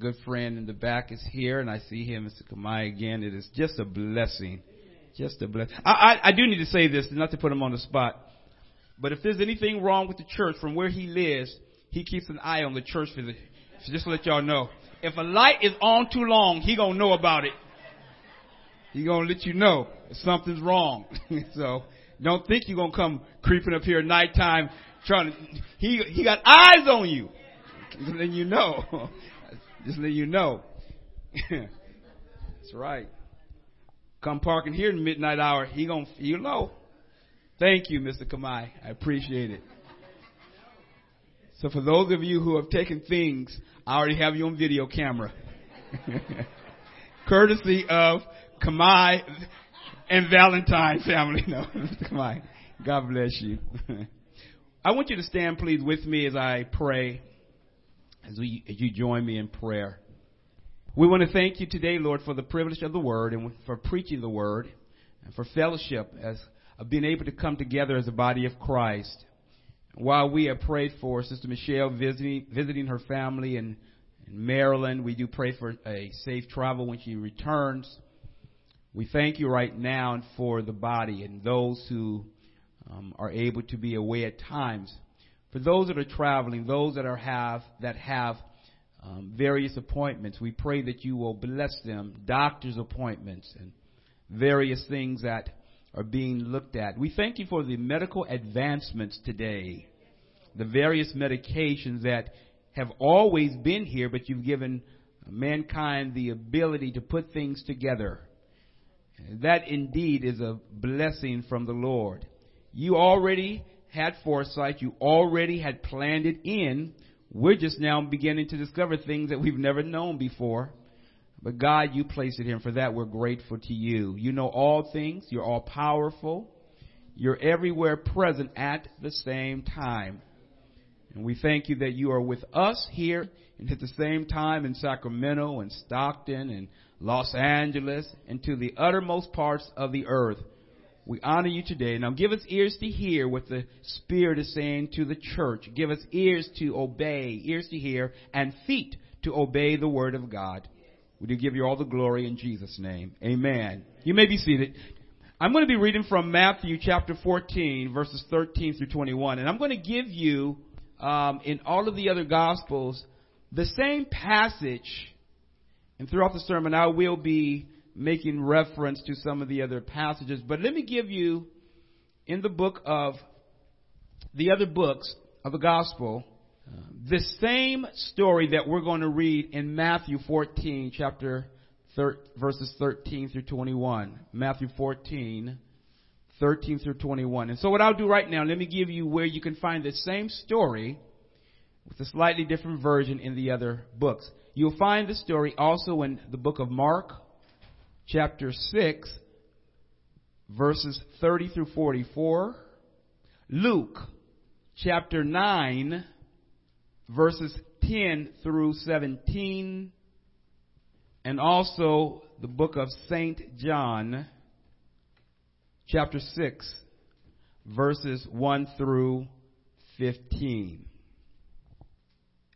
good friend in the back is here, and I see him, Mr. Kamai, again. It is just a blessing. Just a blessing. I, I, I do need to say this, not to put him on the spot, but if there's anything wrong with the church from where he lives, he keeps an eye on the church for the, just to let y'all know. If a light is on too long, he gonna know about it. He gonna let you know if something's wrong. so don't think you're gonna come creeping up here at nighttime trying to. He he got eyes on you. Letting you know. Just letting you know. That's right. Come parking here in midnight hour. He gonna you know. Thank you, Mr. Kamai. I appreciate it. So for those of you who have taken things, I already have you on video camera. Courtesy of Kamai and Valentine family. No, Mr. Kamai. God bless you. I want you to stand please with me as I pray, as, we, as you join me in prayer. We want to thank you today, Lord, for the privilege of the word and for preaching the word and for fellowship as of being able to come together as a body of Christ. While we have prayed for Sister Michelle visiting, visiting her family in, in Maryland, we do pray for a safe travel when she returns. We thank you right now for the body and those who um, are able to be away at times. For those that are traveling, those that are have that have um, various appointments, we pray that you will bless them, doctor's appointments and various things that are being looked at. We thank you for the medical advancements today, the various medications that have always been here, but you've given mankind the ability to put things together. That indeed is a blessing from the Lord. You already had foresight. You already had planned it in. We're just now beginning to discover things that we've never known before. But God, you placed it and for that we're grateful to you. You know all things. You're all powerful. You're everywhere present at the same time. And we thank you that you are with us here and at the same time in Sacramento and Stockton and Los Angeles and to the uttermost parts of the earth. We honor you today. Now give us ears to hear what the Spirit is saying to the church. Give us ears to obey, ears to hear, and feet to obey the word of God. We do give you all the glory in Jesus' name. Amen. You may be seated. I'm going to be reading from Matthew chapter 14, verses 13 through 21, and I'm going to give you, um, in all of the other gospels, the same passage. And throughout the sermon, I will be making reference to some of the other passages. But let me give you, in the book of the other books of the gospel, the same story that we're going to read in Matthew 14, chapter thir- verses 13 through 21. Matthew 14, 13 through 21. And so what I'll do right now, let me give you where you can find the same story with a slightly different version in the other books. You'll find the story also in the book of Mark, chapter 6, verses 30 through 44. Luke, chapter 9, verses 10 through 17, and also the book of St. John, chapter 6, verses 1 through 15.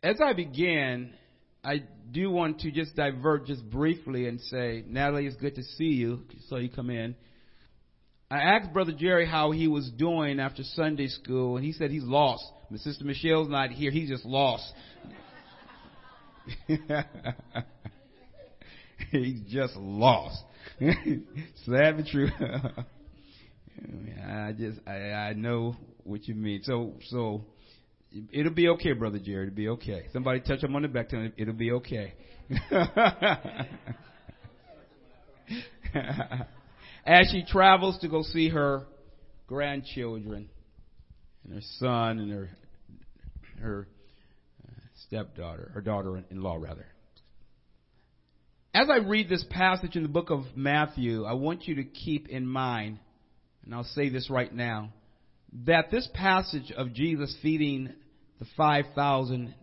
As I begin, I do want to just divert just briefly and say, Natalie, it's good to see you. So you come in. I asked Brother Jerry how he was doing after Sunday school, and he said he's lost. My sister Michelle's not here. He's just lost. he's just lost. Sad but true. I just I, I know what you mean. So so it'll be okay, brother Jerry. It'll be okay. Somebody touch him on the back. Tell him it'll be okay. As she travels to go see her grandchildren and her son and her her uh, stepdaughter, her daughter-in-law rather. As I read this passage in the book of Matthew, I want you to keep in mind, and I'll say this right now, that this passage of Jesus feeding the 5,000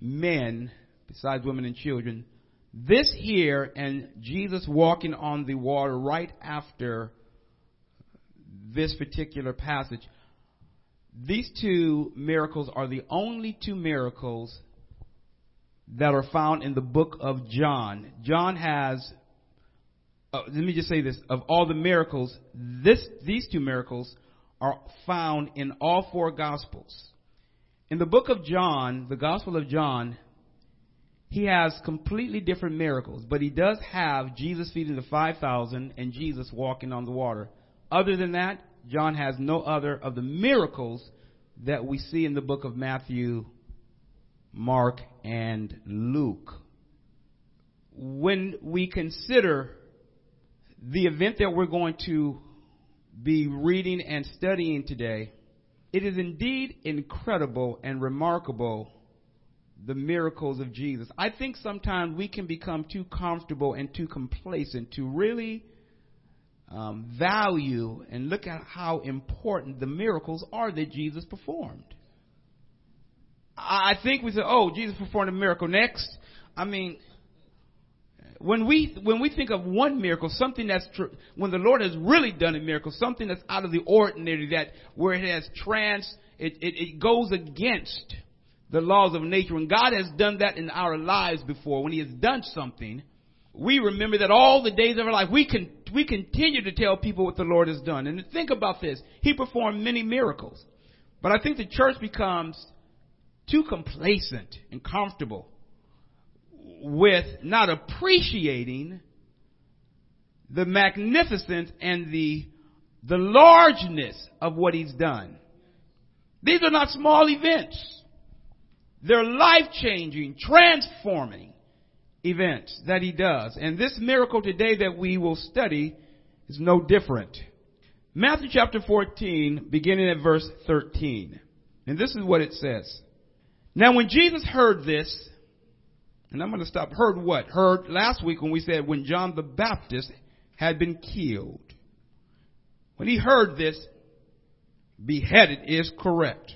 men, besides women and children, this here and Jesus walking on the water right after this particular passage, these two miracles are the only two miracles that are found in the book of John. John has, uh, let me just say this, of all the miracles, this, these two miracles are found in all four gospels. In the book of John, the gospel of John, he has completely different miracles, but he does have Jesus feeding the 5,000 and Jesus walking on the water. Other than that, John has no other of the miracles that we see in the book of Matthew, Mark, and Luke. When we consider the event that we're going to be reading and studying today, it is indeed incredible and remarkable the miracles of Jesus. I think sometimes we can become too comfortable and too complacent to really um, value and look at how important the miracles are that Jesus performed. I think we say, "Oh, Jesus performed a miracle." Next, I mean, when we when we think of one miracle, something that's true, when the Lord has really done a miracle, something that's out of the ordinary, that where it has trans, it, it, it goes against the laws of nature. When God has done that in our lives before, when He has done something, we remember that all the days of our life, we can we continue to tell people what the Lord has done. And think about this: He performed many miracles, but I think the church becomes too complacent and comfortable with not appreciating the magnificence and the, the largeness of what he's done. These are not small events. They're life changing, transforming events that he does. And this miracle today that we will study is no different. Matthew chapter 14, beginning at verse 13. And this is what it says. Now when Jesus heard this, and I'm going to stop. Heard what? Heard last week when we said when John the Baptist had been killed. When he heard this, beheaded is correct.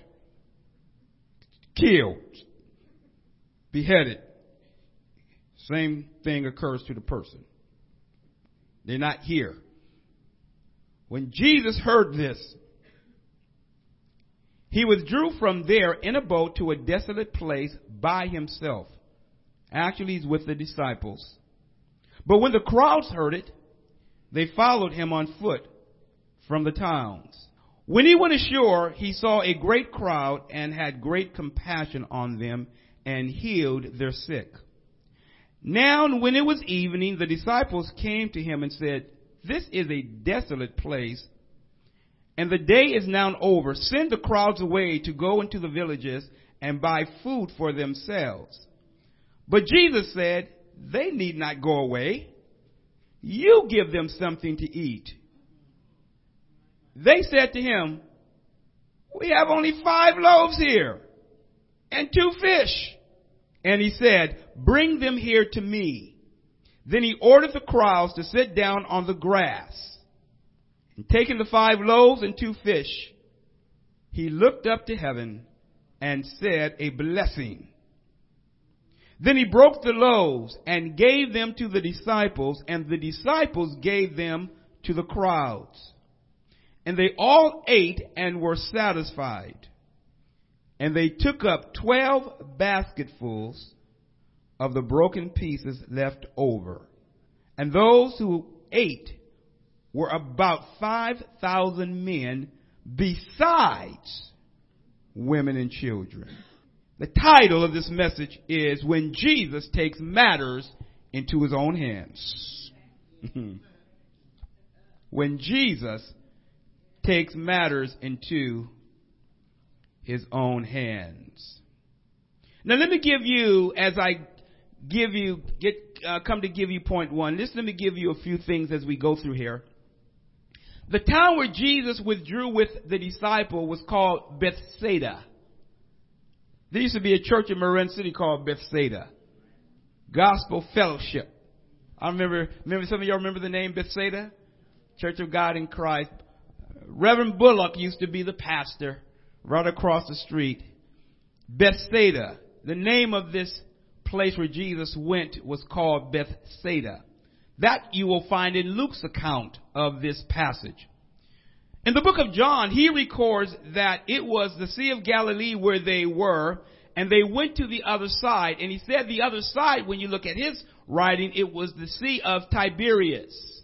Killed. Beheaded. Same thing occurs to the person. They're not here. When Jesus heard this, he withdrew from there in a boat to a desolate place by himself. Actually, he's with the disciples. But when the crowds heard it, they followed him on foot from the towns. When he went ashore, he saw a great crowd and had great compassion on them and healed their sick. Now, when it was evening, the disciples came to him and said, This is a desolate place, and the day is now over. Send the crowds away to go into the villages and buy food for themselves. But Jesus said, they need not go away. You give them something to eat. They said to him, we have only five loaves here and two fish. And he said, bring them here to me. Then he ordered the crowds to sit down on the grass. And taking the five loaves and two fish, he looked up to heaven and said a blessing then he broke the loaves and gave them to the disciples, and the disciples gave them to the crowds. And they all ate and were satisfied. And they took up twelve basketfuls of the broken pieces left over. And those who ate were about 5,000 men besides women and children. The title of this message is When Jesus Takes Matters into His Own Hands. when Jesus takes matters into His own hands. Now let me give you, as I give you, get, uh, come to give you point one, just let me give you a few things as we go through here. The town where Jesus withdrew with the disciple was called Bethsaida. There used to be a church in Marin City called Bethsaida. Gospel Fellowship. I remember, remember some of y'all remember the name Bethsaida? Church of God in Christ. Reverend Bullock used to be the pastor right across the street. Bethsaida. The name of this place where Jesus went was called Bethsaida. That you will find in Luke's account of this passage. In the book of John, he records that it was the Sea of Galilee where they were, and they went to the other side. And he said the other side, when you look at his writing, it was the Sea of Tiberias.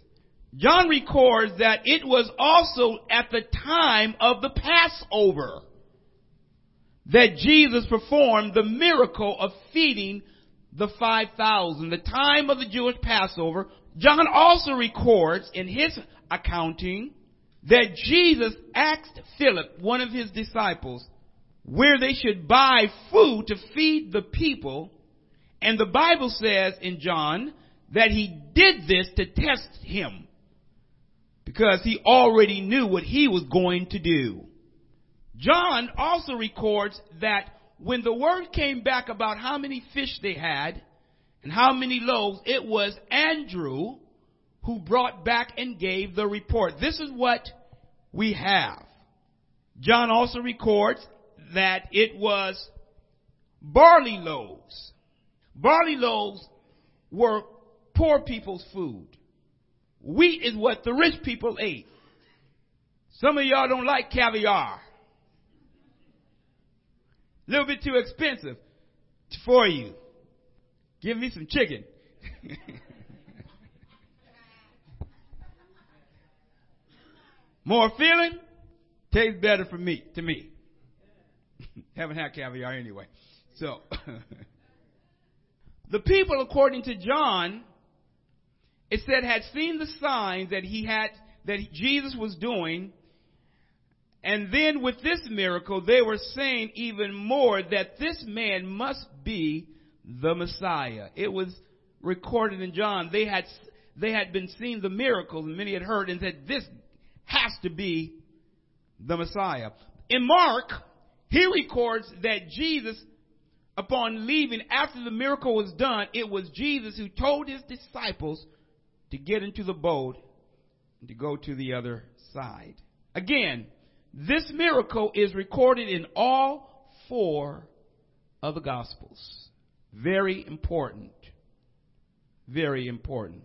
John records that it was also at the time of the Passover that Jesus performed the miracle of feeding the 5,000, the time of the Jewish Passover. John also records in his accounting that Jesus asked Philip, one of his disciples, where they should buy food to feed the people. And the Bible says in John that he did this to test him because he already knew what he was going to do. John also records that when the word came back about how many fish they had and how many loaves, it was Andrew who brought back and gave the report. This is what we have. John also records that it was barley loaves. Barley loaves were poor people's food. Wheat is what the rich people ate. Some of y'all don't like caviar. A little bit too expensive for you. Give me some chicken. More feeling, tastes better for me, to me. Haven't had caviar anyway. So, the people, according to John, it said had seen the signs that he had, that Jesus was doing, and then with this miracle, they were saying even more that this man must be the Messiah. It was recorded in John. They had, they had been seeing the miracles and many had heard and said, this has to be the Messiah. In Mark, he records that Jesus, upon leaving after the miracle was done, it was Jesus who told his disciples to get into the boat and to go to the other side. Again, this miracle is recorded in all four of the Gospels. Very important. Very important.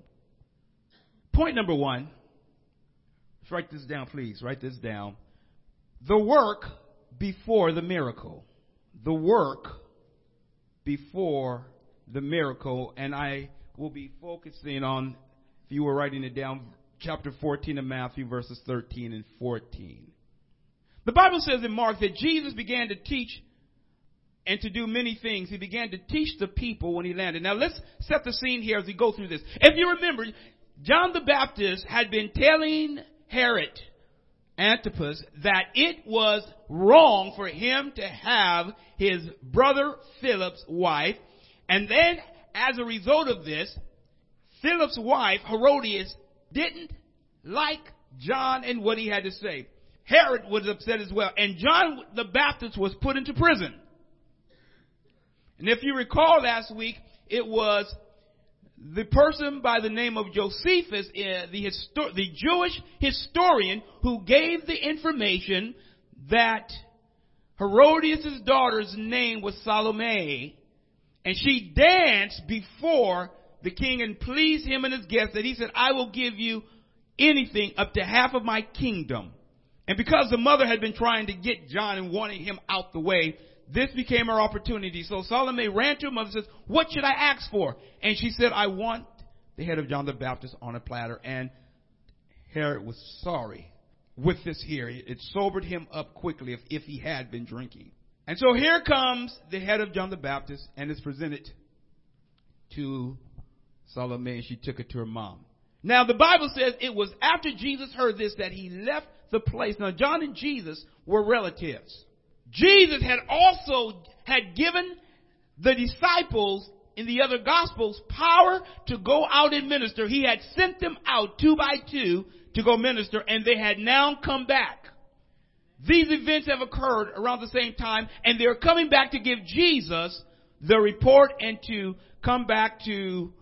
Point number one. Let's write this down, please. Write this down. The work before the miracle. The work before the miracle. And I will be focusing on, if you were writing it down, chapter 14 of Matthew, verses 13 and 14. The Bible says in Mark that Jesus began to teach and to do many things. He began to teach the people when he landed. Now let's set the scene here as we go through this. If you remember, John the Baptist had been telling Herod Antipas that it was wrong for him to have his brother Philip's wife. And then as a result of this, Philip's wife, Herodias, didn't like John and what he had to say. Herod was upset as well. And John the Baptist was put into prison. And if you recall last week, it was the person by the name of Josephus, uh, the, the Jewish historian, who gave the information that Herodias' daughter's name was Salome, and she danced before the king and pleased him and his guests that he said, I will give you anything up to half of my kingdom. And because the mother had been trying to get John and wanting him out the way, this became her opportunity. So Salome ran to her mother and says, what should I ask for? And she said, I want the head of John the Baptist on a platter. And Herod was sorry with this here. It sobered him up quickly if, if he had been drinking. And so here comes the head of John the Baptist and is presented to Salome and she took it to her mom. Now the Bible says it was after Jesus heard this that he left the place. Now John and Jesus were relatives. Jesus had also had given the disciples in the other gospels power to go out and minister. He had sent them out two by two to go minister and they had now come back. These events have occurred around the same time and they're coming back to give Jesus the report and to come back to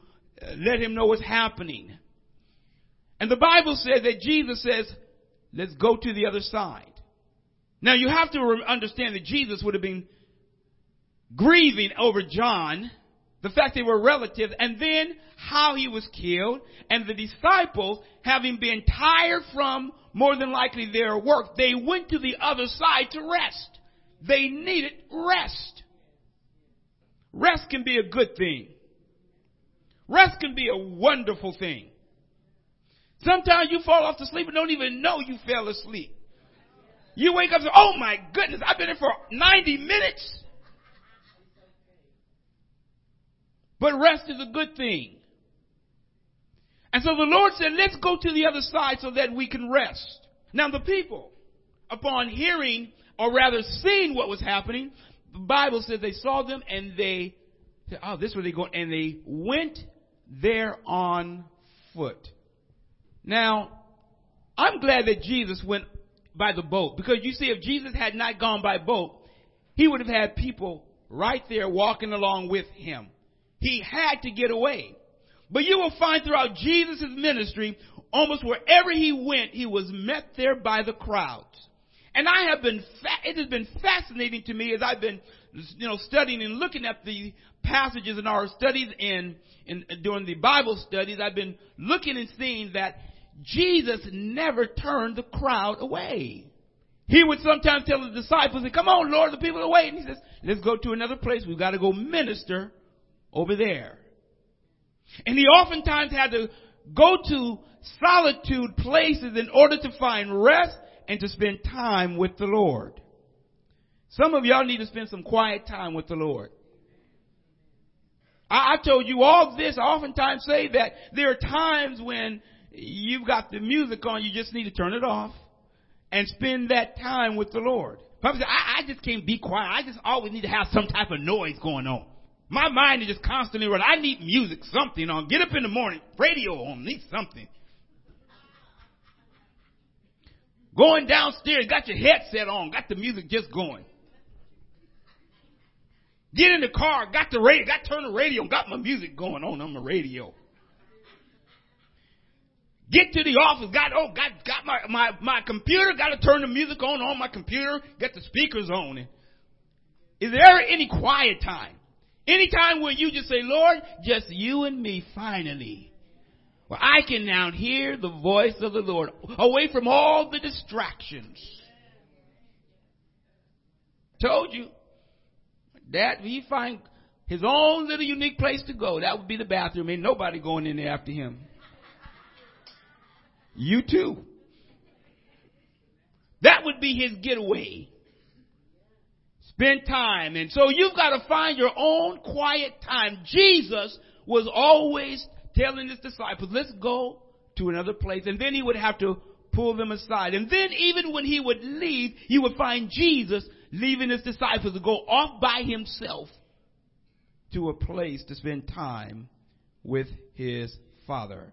uh, let him know what's happening. And the Bible says that Jesus says, let's go to the other side. Now you have to understand that Jesus would have been grieving over John, the fact they were relatives, and then how he was killed, and the disciples, having been tired from more than likely their work, they went to the other side to rest. They needed rest. Rest can be a good thing. Rest can be a wonderful thing. Sometimes you fall off to sleep and don't even know you fell asleep. You wake up and say, oh my goodness, I've been here for 90 minutes. But rest is a good thing. And so the Lord said, let's go to the other side so that we can rest. Now the people, upon hearing, or rather seeing what was happening, the Bible says they saw them and they said, oh, this is where they go, and they went there on foot. Now, I'm glad that Jesus went by the boat because you see, if Jesus had not gone by boat, he would have had people right there walking along with him. He had to get away. But you will find throughout Jesus' ministry, almost wherever he went, he was met there by the crowds. And I have been, fa- it has been fascinating to me as I've been, you know, studying and looking at the passages in our studies and, and during the Bible studies, I've been looking and seeing that Jesus never turned the crowd away. He would sometimes tell the disciples, come on, Lord, the people are waiting. He says, let's go to another place. We've got to go minister over there. And he oftentimes had to go to solitude places in order to find rest and to spend time with the Lord. Some of y'all need to spend some quiet time with the Lord. I, I told you all this. I oftentimes say that there are times when you've got the music on, you just need to turn it off and spend that time with the Lord. I, I just can't be quiet. I just always need to have some type of noise going on. My mind is just constantly running. I need music, something on. Get up in the morning, radio on, need something. Going downstairs, got your headset on, got the music just going. Get in the car, got the radio, got turn the radio got my music going on on the radio. Get to the office, got oh got got my my my computer, got to turn the music on on my computer, get the speakers on. Is there any quiet time? Any time where you just say, Lord, just you and me finally. Well, I can now hear the voice of the Lord away from all the distractions. Told you. That he find his own little unique place to go. That would be the bathroom. Ain't nobody going in there after him. You too. That would be his getaway. Spend time. And so you've got to find your own quiet time. Jesus was always telling his disciples, let's go to another place. And then he would have to pull them aside. And then even when he would leave, you would find Jesus leaving his disciples to go off by himself to a place to spend time with his Father.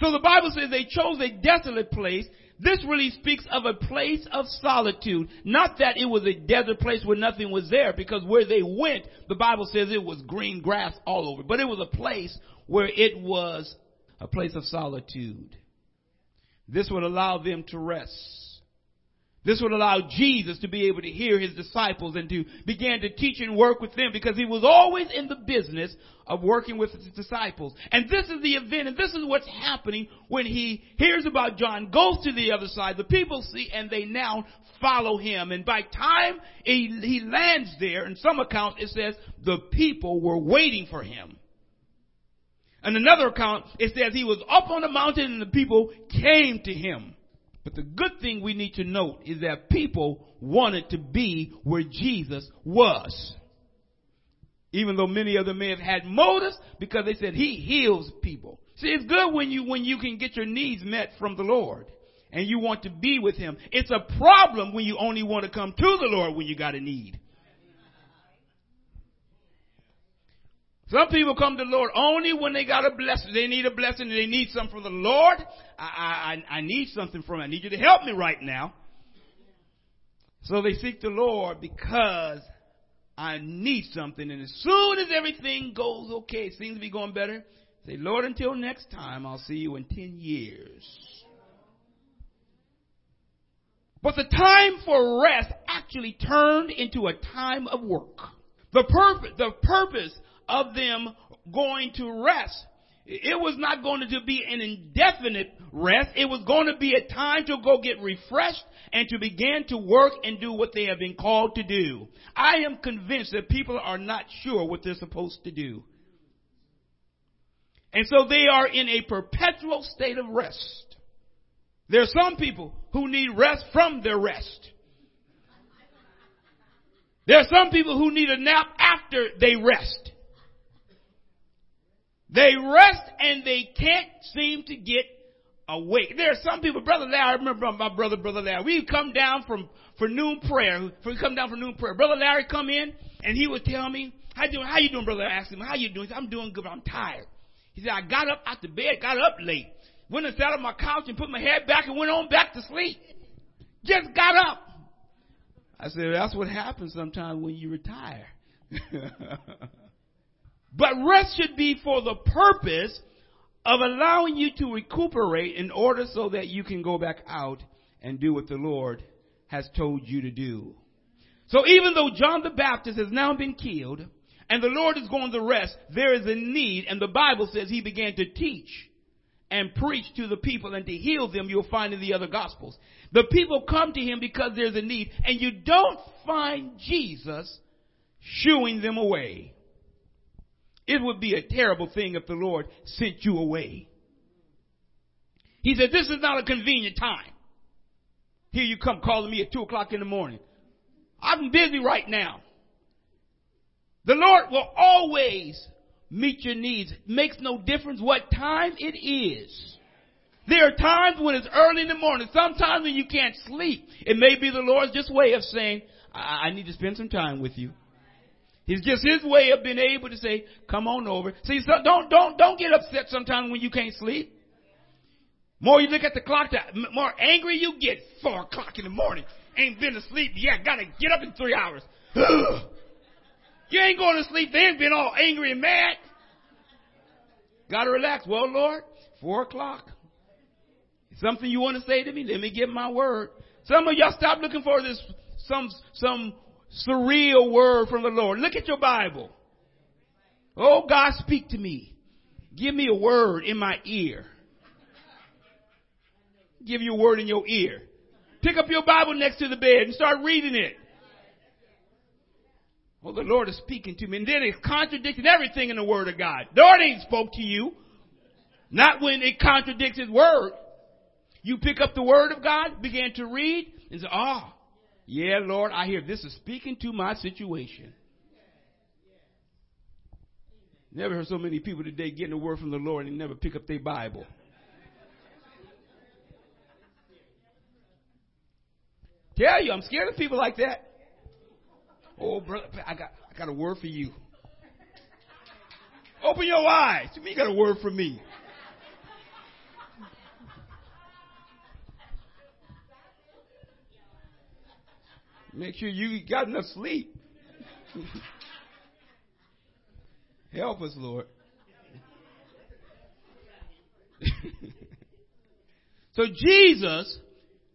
So the Bible says they chose a desolate place. This really speaks of a place of solitude. Not that it was a desert place where nothing was there, because where they went, the Bible says it was green grass all over. But it was a place where it was a place of solitude. This would allow them to rest. This would allow Jesus to be able to hear his disciples and to begin to teach and work with them because he was always in the business of working with his disciples. And this is the event and this is what's happening when he hears about John, goes to the other side, the people see and they now follow him. And by time he, he lands there, in some accounts it says the people were waiting for him. In another account, it says he was up on the mountain and the people came to him. But the good thing we need to note is that people wanted to be where Jesus was. Even though many of them may have had motives because they said he heals people. See, it's good when you, when you can get your needs met from the Lord and you want to be with him. It's a problem when you only want to come to the Lord when you got a need. Some people come to the Lord only when they got a blessing. They need a blessing and they need something from the Lord. I, I, I need something from you. I need you to help me right now. So they seek the Lord because I need something. And as soon as everything goes okay, seems to be going better, say, Lord, until next time, I'll see you in 10 years. But the time for rest actually turned into a time of work. The purpose, the purpose of them going to rest it was not going to be an indefinite rest. It was going to be a time to go get refreshed and to begin to work and do what they have been called to do. I am convinced that people are not sure what they're supposed to do. And so they are in a perpetual state of rest. There are some people who need rest from their rest. There are some people who need a nap after they rest. They rest and they can't seem to get awake. There are some people, Brother Larry, I remember my brother, Brother Larry. We come down from, for noon prayer. We come down for noon prayer. Brother Larry come in and he would tell me, how you doing? How you doing, brother? I asked him, how you doing? Said, I'm doing good, but I'm tired. He said, I got up out the bed, got up late, went and sat on my couch and put my head back and went on back to sleep. Just got up. I said, that's what happens sometimes when you retire. but rest should be for the purpose of allowing you to recuperate in order so that you can go back out and do what the Lord has told you to do. So even though John the Baptist has now been killed and the Lord is going to rest, there is a need and the Bible says he began to teach and preach to the people and to heal them you'll find in the other gospels. The people come to him because there's a need and you don't find Jesus shooing them away. It would be a terrible thing if the Lord sent you away. He said, this is not a convenient time. Here you come calling me at two o'clock in the morning. I'm busy right now. The Lord will always meet your needs. Makes no difference what time it is. There are times when it's early in the morning, sometimes when you can't sleep. It may be the Lord's just way of saying, I, I need to spend some time with you. It's just his way of being able to say, come on over. See, so don't, don't, don't get upset sometimes when you can't sleep. More you look at the clock, the more angry you get. Four o'clock in the morning. Ain't been asleep yet. Gotta get up in three hours. you ain't going to sleep then, been all angry and mad. Gotta relax. Well, Lord, four o'clock. Something you want to say to me? Let me get my word. Some of y'all stop looking for this, some, some surreal word from the Lord. Look at your Bible. Oh, God, speak to me. Give me a word in my ear. Give you a word in your ear. Pick up your Bible next to the bed and start reading it. Well, the Lord is speaking to me. And then it's contradicting everything in the Word of God. The Lord ain't spoke to you. Not when it contradicts His Word. You pick up the Word of God, begin to read, and say, ah, oh, yeah, Lord, I hear this is speaking to my situation. Never heard so many people today getting a word from the Lord and never pick up their Bible. Tell you, I'm scared of people like that. Oh, brother, I got, I got a word for you. Open your eyes. You got a word for me. Make sure you got enough sleep. Help us, Lord. so Jesus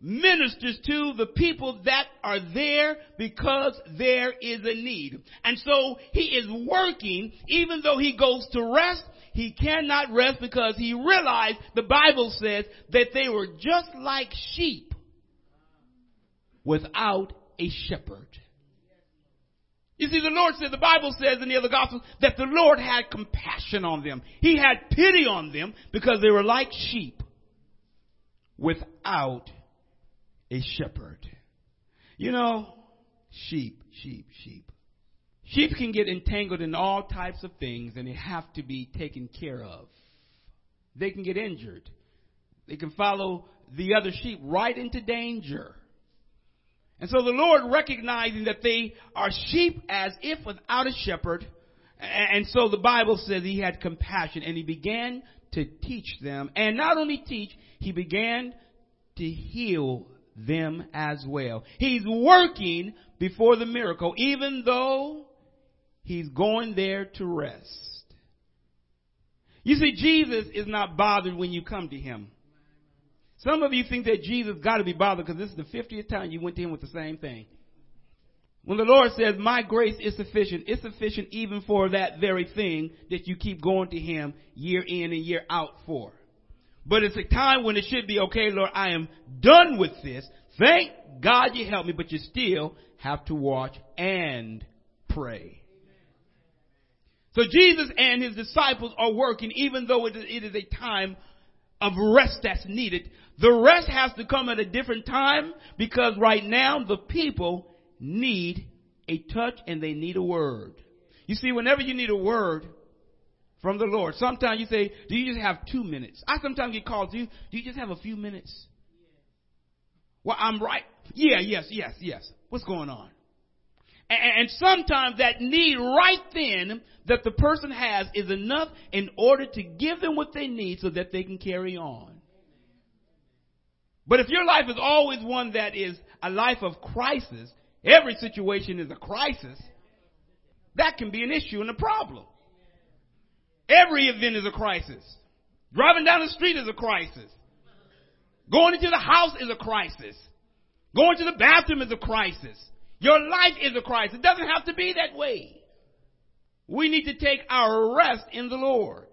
ministers to the people that are there because there is a need. And so he is working, even though he goes to rest, he cannot rest because he realized the Bible says that they were just like sheep without a shepherd. You see, the Lord said, the Bible says in the other Gospels that the Lord had compassion on them. He had pity on them because they were like sheep without a shepherd. You know, sheep, sheep, sheep. Sheep can get entangled in all types of things and they have to be taken care of. They can get injured. They can follow the other sheep right into danger. And so the Lord recognizing that they are sheep as if without a shepherd, and so the Bible says he had compassion and he began to teach them. And not only teach, he began to heal them as well. He's working before the miracle, even though he's going there to rest. You see, Jesus is not bothered when you come to him. Some of you think that Jesus got to be bothered because this is the 50th time you went to him with the same thing. When the Lord says, my grace is sufficient, it's sufficient even for that very thing that you keep going to Him year in and year out for. But it's a time when it should be, okay, Lord, I am done with this. Thank God you helped me, but you still have to watch and pray. So Jesus and his disciples are working even though it is a time of rest that's needed. The rest has to come at a different time because right now the people need a touch and they need a word. You see, whenever you need a word from the Lord, sometimes you say, do you just have two minutes? I sometimes get called, do you, do you just have a few minutes? Well, I'm right. Yeah, yes, yes, yes. What's going on? And sometimes that need right then that the person has is enough in order to give them what they need so that they can carry on. But if your life is always one that is a life of crisis, every situation is a crisis, that can be an issue and a problem. Every event is a crisis. Driving down the street is a crisis. Going into the house is a crisis. Going to the bathroom is a crisis. Your life is a crisis. It doesn't have to be that way. We need to take our rest in the Lord.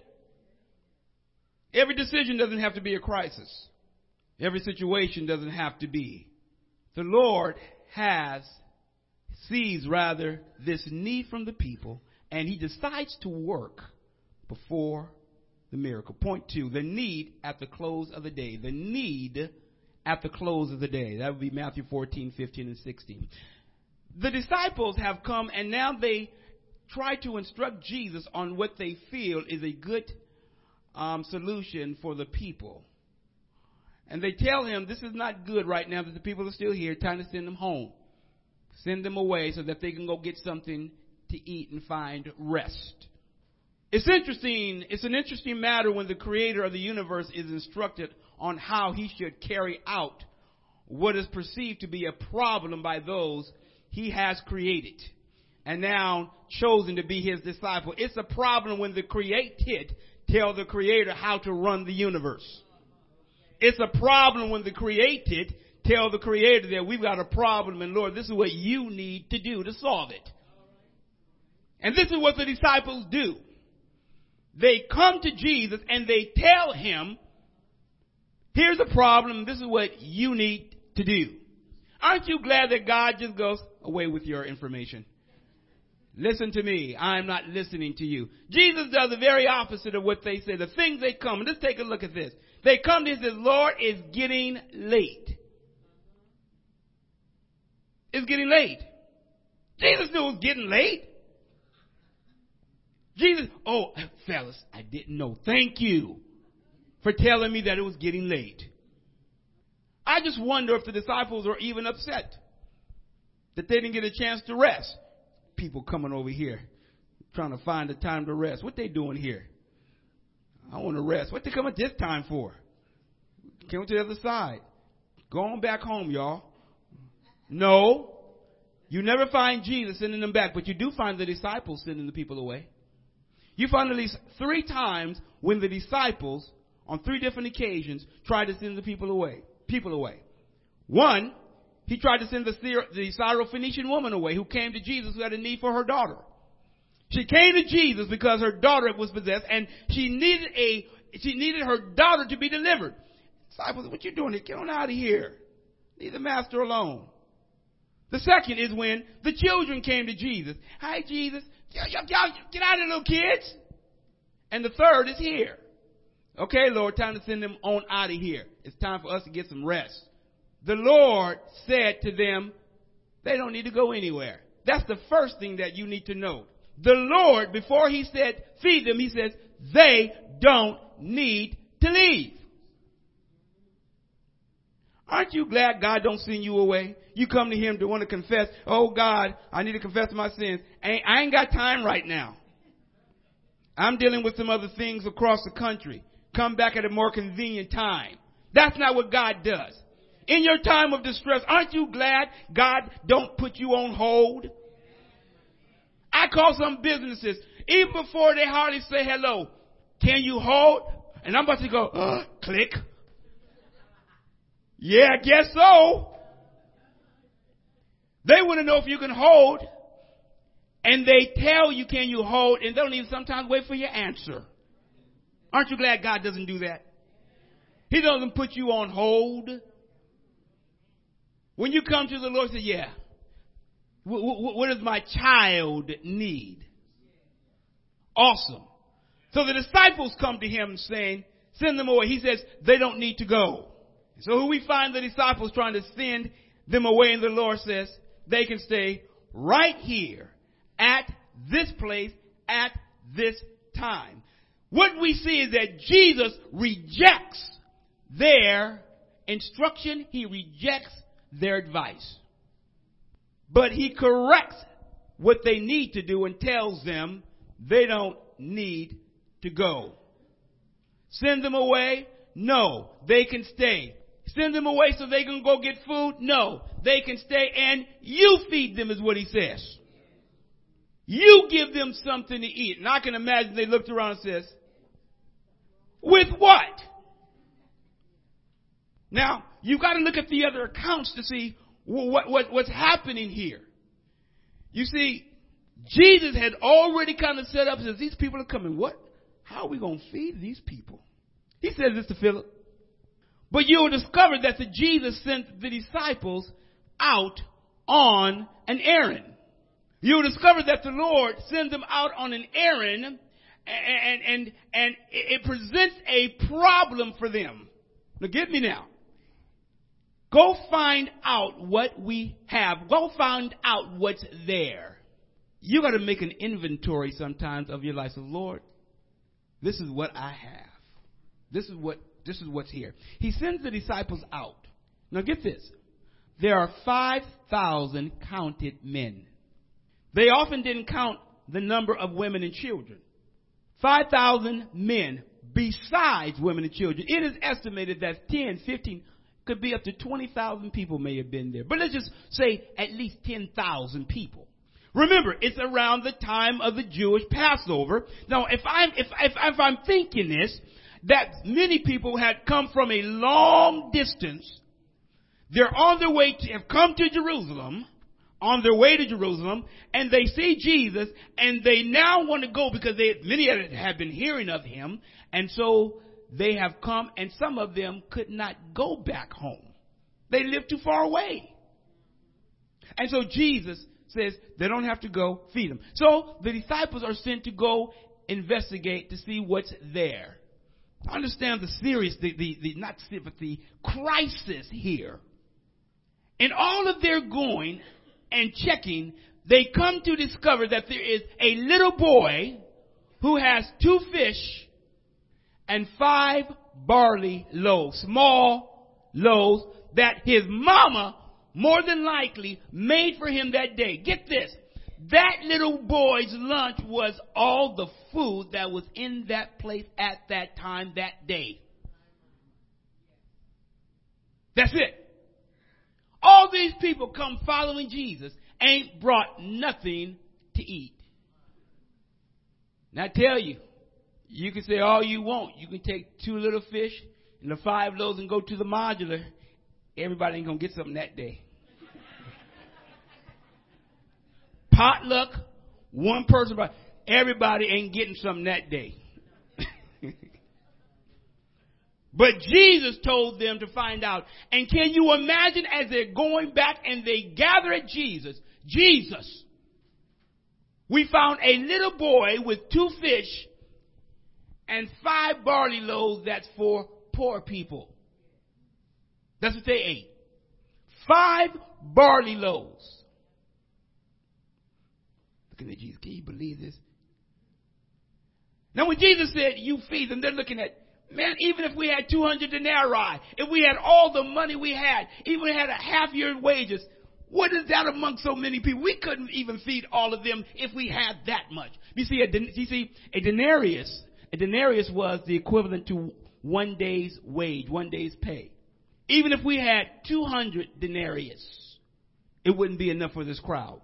Every decision doesn't have to be a crisis. Every situation doesn't have to be. The Lord has, sees rather, this need from the people, and He decides to work before the miracle. Point two, the need at the close of the day. The need at the close of the day. That would be Matthew 14, 15, and 16. The disciples have come and now they try to instruct Jesus on what they feel is a good um, solution for the people. And they tell him this is not good right now that the people are still here, time to send them home. Send them away so that they can go get something to eat and find rest. It's interesting, it's an interesting matter when the creator of the universe is instructed on how he should carry out what is perceived to be a problem by those he has created and now chosen to be his disciple. It's a problem when the created tell the creator how to run the universe. It's a problem when the created tell the creator that we've got a problem and Lord, this is what you need to do to solve it. And this is what the disciples do. They come to Jesus and they tell him, here's a problem, this is what you need to do. Aren't you glad that God just goes away with your information? Listen to me. I'm not listening to you. Jesus does the very opposite of what they say. The things they come, and let's take a look at this. They come to him and Lord, it's getting late. It's getting late. Jesus knew it was getting late. Jesus, oh, fellas, I didn't know. Thank you for telling me that it was getting late. I just wonder if the disciples were even upset that they didn't get a chance to rest. People coming over here trying to find a time to rest. What they doing here? I want to rest. What they come at this time for? Came to the other side. Going back home, y'all. No. You never find Jesus sending them back, but you do find the disciples sending the people away. You find at least three times when the disciples, on three different occasions, tried to send the people away people away. One, he tried to send the, the Syrophoenician woman away who came to Jesus who had a need for her daughter. She came to Jesus because her daughter was possessed and she needed a, she needed her daughter to be delivered. Disciples, what you doing here? Get on out of here. Leave the master alone. The second is when the children came to Jesus. Hi, Jesus. Y'all, y'all, get out of here, little kids. And the third is here. Okay, Lord, time to send them on out of here. It's time for us to get some rest. The Lord said to them, they don't need to go anywhere. That's the first thing that you need to know. The Lord, before He said feed them, He says, they don't need to leave. Aren't you glad God don't send you away? You come to Him to want to confess, oh God, I need to confess my sins. I ain't got time right now. I'm dealing with some other things across the country come back at a more convenient time. That's not what God does. In your time of distress, aren't you glad God don't put you on hold? I call some businesses, even before they hardly say hello, can you hold? And I'm about to go, uh, click. Yeah, I guess so. They want to know if you can hold, and they tell you can you hold, and they don't even sometimes wait for your answer. Aren't you glad God doesn't do that? He doesn't put you on hold. When you come to the Lord, say, yeah, what does my child need? Awesome. So the disciples come to him saying, send them away. He says, they don't need to go. So who we find the disciples trying to send them away and the Lord says, they can stay right here at this place at this time. What we see is that Jesus rejects their instruction. He rejects their advice. But he corrects what they need to do and tells them they don't need to go. Send them away? No, they can stay. Send them away so they can go get food? No, they can stay and you feed them is what he says. You give them something to eat. And I can imagine they looked around and says, with what? Now, you've got to look at the other accounts to see what, what, what's happening here. You see, Jesus had already kind of set up, says, these people are coming. What? How are we going to feed these people? He says this to Philip. But you'll discover that the Jesus sent the disciples out on an errand. You'll discover that the Lord sends them out on an errand and, and, and, and it presents a problem for them. Now get me now. Go find out what we have. Go find out what's there. You gotta make an inventory sometimes of your life. So Lord, this is what I have. This is what, this is what's here. He sends the disciples out. Now get this. There are 5,000 counted men. They often didn't count the number of women and children. 5,000 men besides women and children. It is estimated that 10, 15, could be up to 20,000 people may have been there. But let's just say at least 10,000 people. Remember, it's around the time of the Jewish Passover. Now, if I'm, if, if, if I'm thinking this, that many people had come from a long distance, they're on their way to, have come to Jerusalem, on their way to Jerusalem, and they see Jesus, and they now want to go because they, many have been hearing of him, and so they have come and some of them could not go back home. They live too far away. And so Jesus says they don't have to go feed them. So the disciples are sent to go investigate to see what's there. Understand the serious, the, the, the not the crisis here. In all of their going and checking, they come to discover that there is a little boy who has two fish and five barley loaves, small loaves that his mama more than likely made for him that day. Get this. That little boy's lunch was all the food that was in that place at that time that day. That's it. All these people come following Jesus ain't brought nothing to eat. Now I tell you, you can say all you want. You can take two little fish and the five loaves and go to the modular. Everybody ain't gonna get something that day. Potluck, one person, everybody ain't getting something that day. but Jesus told them to find out. And can you imagine as they're going back and they gather at Jesus, Jesus, we found a little boy with two fish and five barley loaves that's for poor people. That's what they ate. Five barley loaves. Looking at Jesus, can you believe this? Now when Jesus said, you feed them, they're looking at, man, even if we had 200 denarii, if we had all the money we had, even had a half year's wages, what is that among so many people? We couldn't even feed all of them if we had that much. You see, a, you see, a denarius a denarius was the equivalent to one day's wage, one day's pay. Even if we had 200 denarius, it wouldn't be enough for this crowd.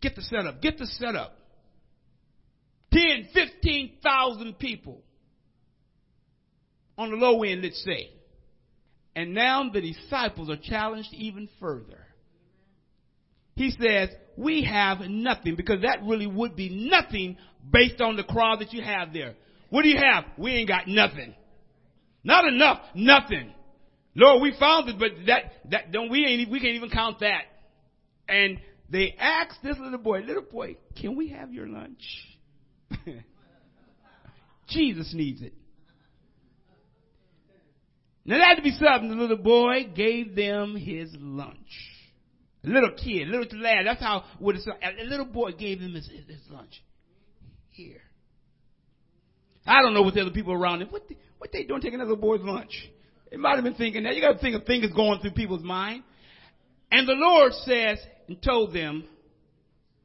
Get the setup. Get the setup. 10, 15,000 people. On the low end, let's say. And now the disciples are challenged even further. he says, we have nothing because that really would be nothing based on the crowd that you have there. What do you have? We ain't got nothing. Not enough, nothing. Lord, we found it, but that, that, don't, we ain't, we can't even count that. And they asked this little boy, little boy, can we have your lunch? Jesus needs it. Now that had to be something. The little boy gave them his lunch. A little kid, little lad. That's how what a little boy gave him his, his, lunch. Here. I don't know what the other people around him. What the, what they doing taking another boy's lunch? They might have been thinking that. You got to think of things going through people's mind. And the Lord says and told them,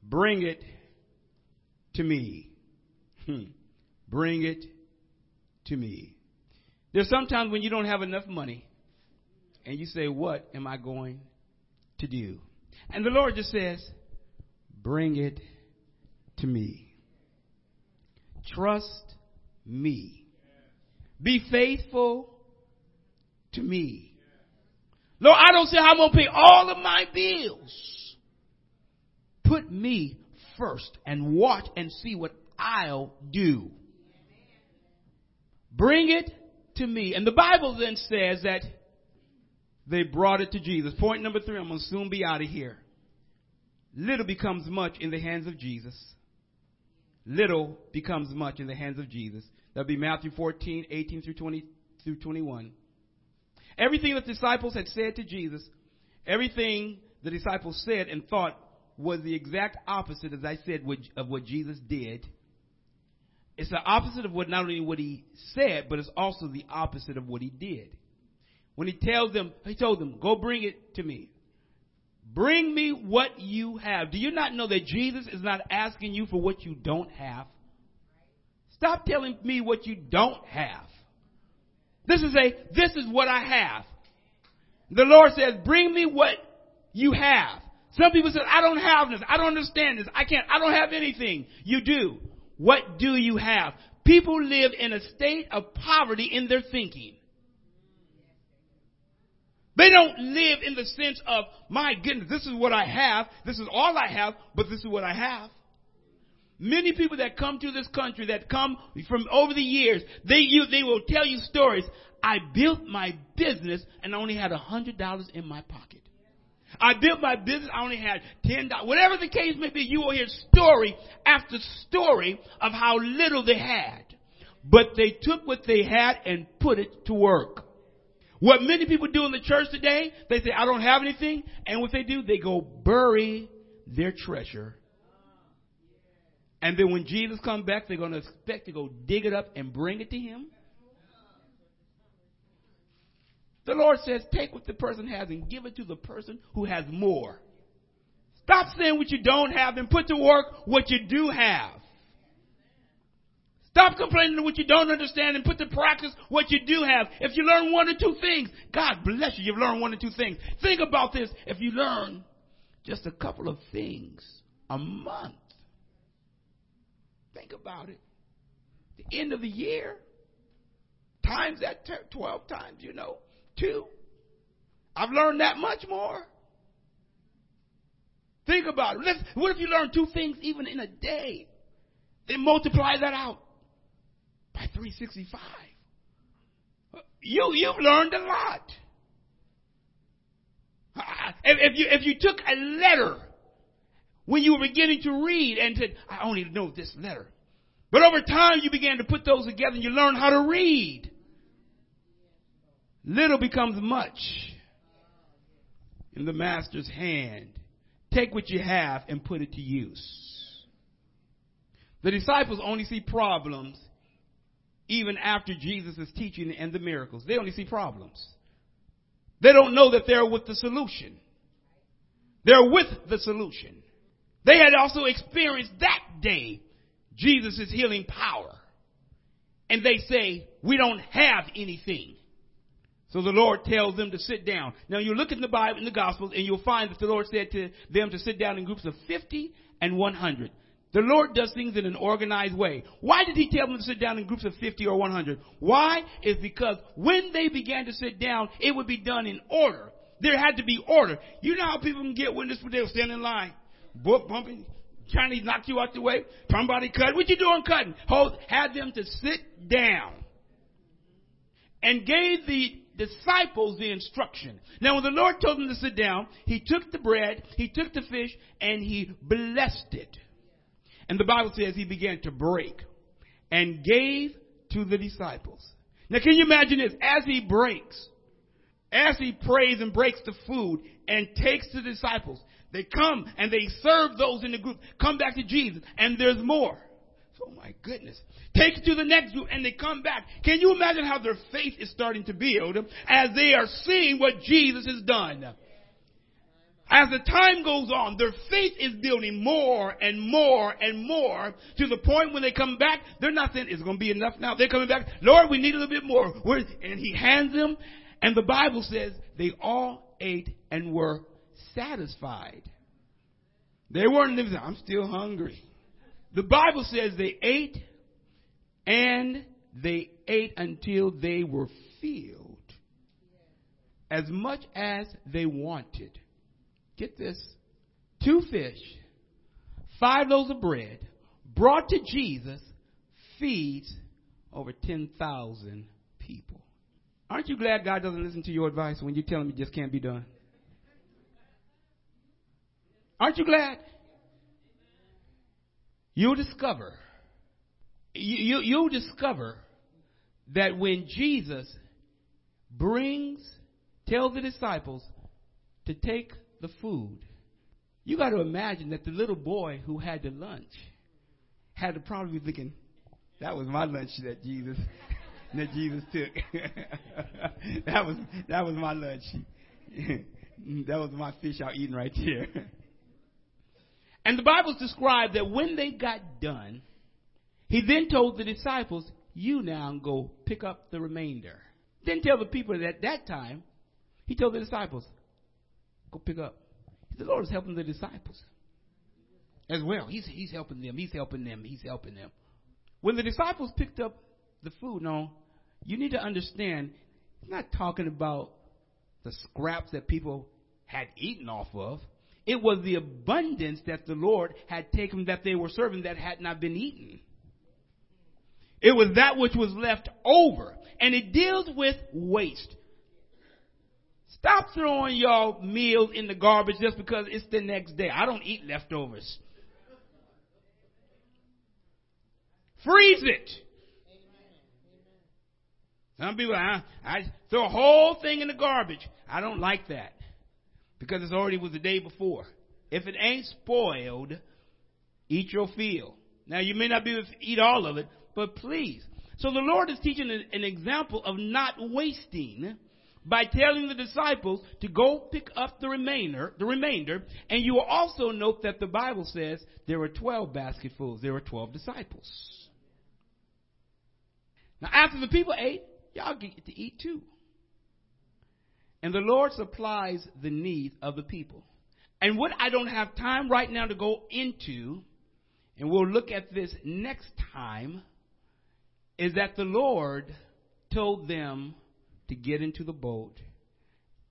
"Bring it to me. Hmm. Bring it to me." There's sometimes when you don't have enough money, and you say, "What am I going to do?" And the Lord just says, Bring it to me. Trust me. Be faithful to me. Lord, I don't say I'm going to pay all of my bills. Put me first and watch and see what I'll do. Bring it to me. And the Bible then says that they brought it to Jesus. Point number three, I'm going to soon be out of here. Little becomes much in the hands of Jesus. Little becomes much in the hands of Jesus. That'll be Matthew 14, 18 through 20 through 21. Everything the disciples had said to Jesus, everything the disciples said and thought was the exact opposite, as I said, of what Jesus did. It's the opposite of what not only what he said, but it's also the opposite of what he did. When he tells them, he told them, go bring it to me. Bring me what you have. Do you not know that Jesus is not asking you for what you don't have? Stop telling me what you don't have. This is a, this is what I have. The Lord says, bring me what you have. Some people say, I don't have this. I don't understand this. I can't, I don't have anything. You do. What do you have? People live in a state of poverty in their thinking. They don't live in the sense of, my goodness, this is what I have, this is all I have, but this is what I have. Many people that come to this country, that come from over the years, they, you, they will tell you stories. I built my business and I only had a hundred dollars in my pocket. I built my business, I only had ten dollars. Whatever the case may be, you will hear story after story of how little they had. But they took what they had and put it to work. What many people do in the church today, they say, I don't have anything. And what they do, they go bury their treasure. And then when Jesus comes back, they're going to expect to go dig it up and bring it to him. The Lord says, take what the person has and give it to the person who has more. Stop saying what you don't have and put to work what you do have. Stop complaining what you don't understand and put to practice what you do have. If you learn one or two things, God bless you, you've learned one or two things. Think about this. If you learn just a couple of things a month, think about it. The end of the year, times that 12 times, you know, two. I've learned that much more. Think about it. Let's, what if you learn two things even in a day? Then multiply that out by 365. You, you've learned a lot. Uh, if, if, you, if you took a letter when you were beginning to read and said, I only know this letter. But over time you began to put those together and you learn how to read. Little becomes much in the master's hand. Take what you have and put it to use. The disciples only see problems even after Jesus' teaching and the miracles. They only see problems. They don't know that they're with the solution. They're with the solution. They had also experienced that day Jesus' healing power. And they say, we don't have anything. So the Lord tells them to sit down. Now you look in the Bible, in the Gospels, and you'll find that the Lord said to them to sit down in groups of 50 and 100. The Lord does things in an organized way. Why did He tell them to sit down in groups of 50 or 100? Why? Is because when they began to sit down, it would be done in order. there had to be order. You know how people can get when they'll stand in line, book bumping, to knock you out the way. Somebody cut. What you doing cutting? Hold, had them to sit down and gave the disciples the instruction. Now, when the Lord told them to sit down, He took the bread, He took the fish, and He blessed it. And the Bible says He began to break and gave to the disciples. Now, can you imagine this? As He breaks, as He prays and breaks the food and takes the disciples, they come and they serve those in the group, come back to Jesus, and there's more. Oh my goodness. Take it to the next group and they come back. Can you imagine how their faith is starting to build as they are seeing what Jesus has done? As the time goes on, their faith is building more and more and more to the point when they come back, they're not saying it's going to be enough now. They're coming back, Lord, we need a little bit more. And he hands them, and the Bible says they all ate and were satisfied. They weren't living, I'm still hungry. The Bible says they ate and they ate until they were filled as much as they wanted. Get this two fish, five loaves of bread, brought to Jesus, feeds over 10,000 people. Aren't you glad God doesn't listen to your advice when you tell him it just can't be done? Aren't you glad? You'll discover, you, you, will discover that when Jesus brings, tells the disciples to take the food, you got to imagine that the little boy who had the lunch had to probably be thinking, that was my lunch that Jesus that Jesus took. that was that was my lunch. that was my fish out eating right there. and the Bible's described that when they got done, he then told the disciples, "You now go pick up the remainder." Didn't tell the people that at that time. He told the disciples, Go pick up. The Lord is helping the disciples as well. He's, he's helping them. He's helping them. He's helping them. When the disciples picked up the food, no, you need to understand, he's not talking about the scraps that people had eaten off of. It was the abundance that the Lord had taken that they were serving that had not been eaten. It was that which was left over. And it deals with waste. Stop throwing your meals in the garbage just because it's the next day. I don't eat leftovers. Freeze it. Some people, I, I throw a whole thing in the garbage. I don't like that because it's already was the day before. If it ain't spoiled, eat your fill. Now you may not be able to eat all of it, but please. So the Lord is teaching an example of not wasting by telling the disciples to go pick up the remainder, the remainder, and you will also note that the Bible says there were 12 basketfuls, there were 12 disciples. Now after the people ate, y'all get to eat too. And the Lord supplies the needs of the people. And what I don't have time right now to go into, and we'll look at this next time, is that the Lord told them to get into the boat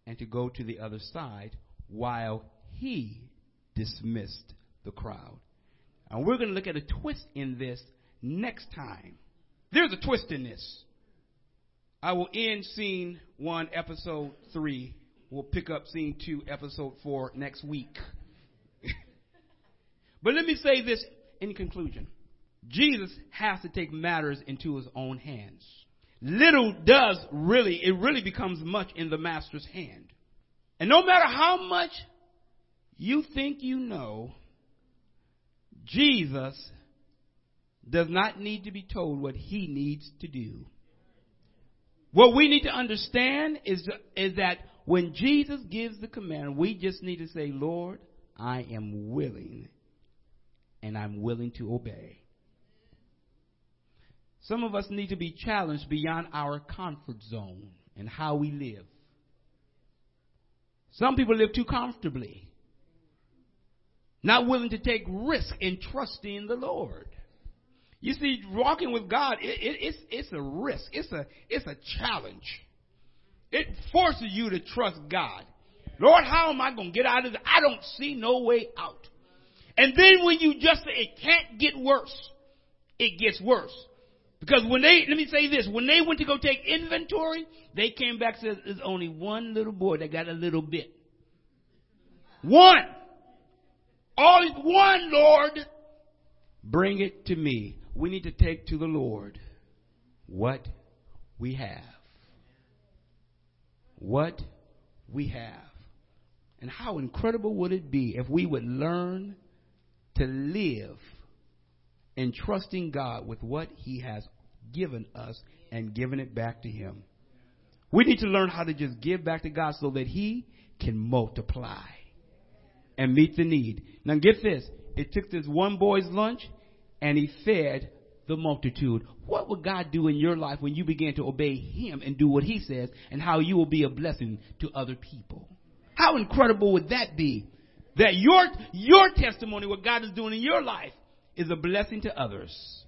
and to go to the other side while he dismissed the crowd. And we're going to look at a twist in this next time. There's a twist in this. I will end scene one, episode three. We'll pick up scene two, episode four next week. but let me say this in conclusion Jesus has to take matters into his own hands little does really, it really becomes much in the master's hand. And no matter how much you think you know, Jesus does not need to be told what he needs to do. What we need to understand is, is that when Jesus gives the command, we just need to say, Lord, I am willing and I'm willing to obey. Some of us need to be challenged beyond our comfort zone and how we live. Some people live too comfortably, not willing to take risk in trusting the Lord. You see, walking with God, it, it, it's, it's a risk. It's a, it's a challenge. It forces you to trust God. Lord, how am I going to get out of this? I don't see no way out. And then when you just say it can't get worse, it gets worse. Because when they, let me say this, when they went to go take inventory, they came back and said, there's only one little boy that got a little bit. One. All one, Lord. Bring it to me. We need to take to the Lord what we have. What we have. And how incredible would it be if we would learn to live in trusting God with what He has given us and giving it back to Him. We need to learn how to just give back to God so that He can multiply and meet the need. Now get this. It took this one boy's lunch and he fed the multitude. What would God do in your life when you begin to obey Him and do what He says and how you will be a blessing to other people? How incredible would that be? That your, your testimony, what God is doing in your life, is a blessing to others.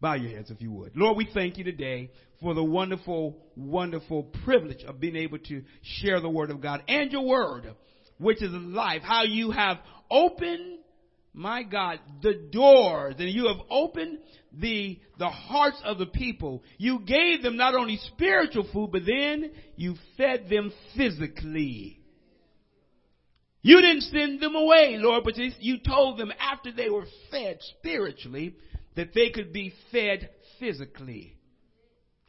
Bow your heads if you would. Lord, we thank you today for the wonderful, wonderful privilege of being able to share the word of God and your word, which is life. How you have opened, my God, the doors and you have opened the, the hearts of the people. You gave them not only spiritual food, but then you fed them physically. You didn't send them away, Lord, but you told them after they were fed spiritually that they could be fed physically.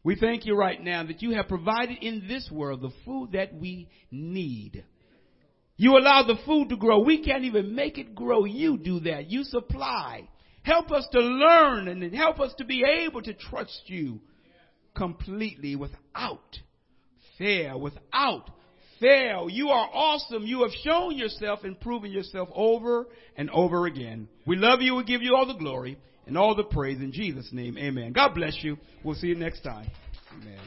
We thank you right now that you have provided in this world the food that we need. You allow the food to grow. We can't even make it grow. You do that. You supply. Help us to learn and help us to be able to trust you completely without fear, without fail. You are awesome. You have shown yourself and proven yourself over and over again. We love you. We give you all the glory and all the praise in Jesus' name. Amen. God bless you. We'll see you next time. Amen.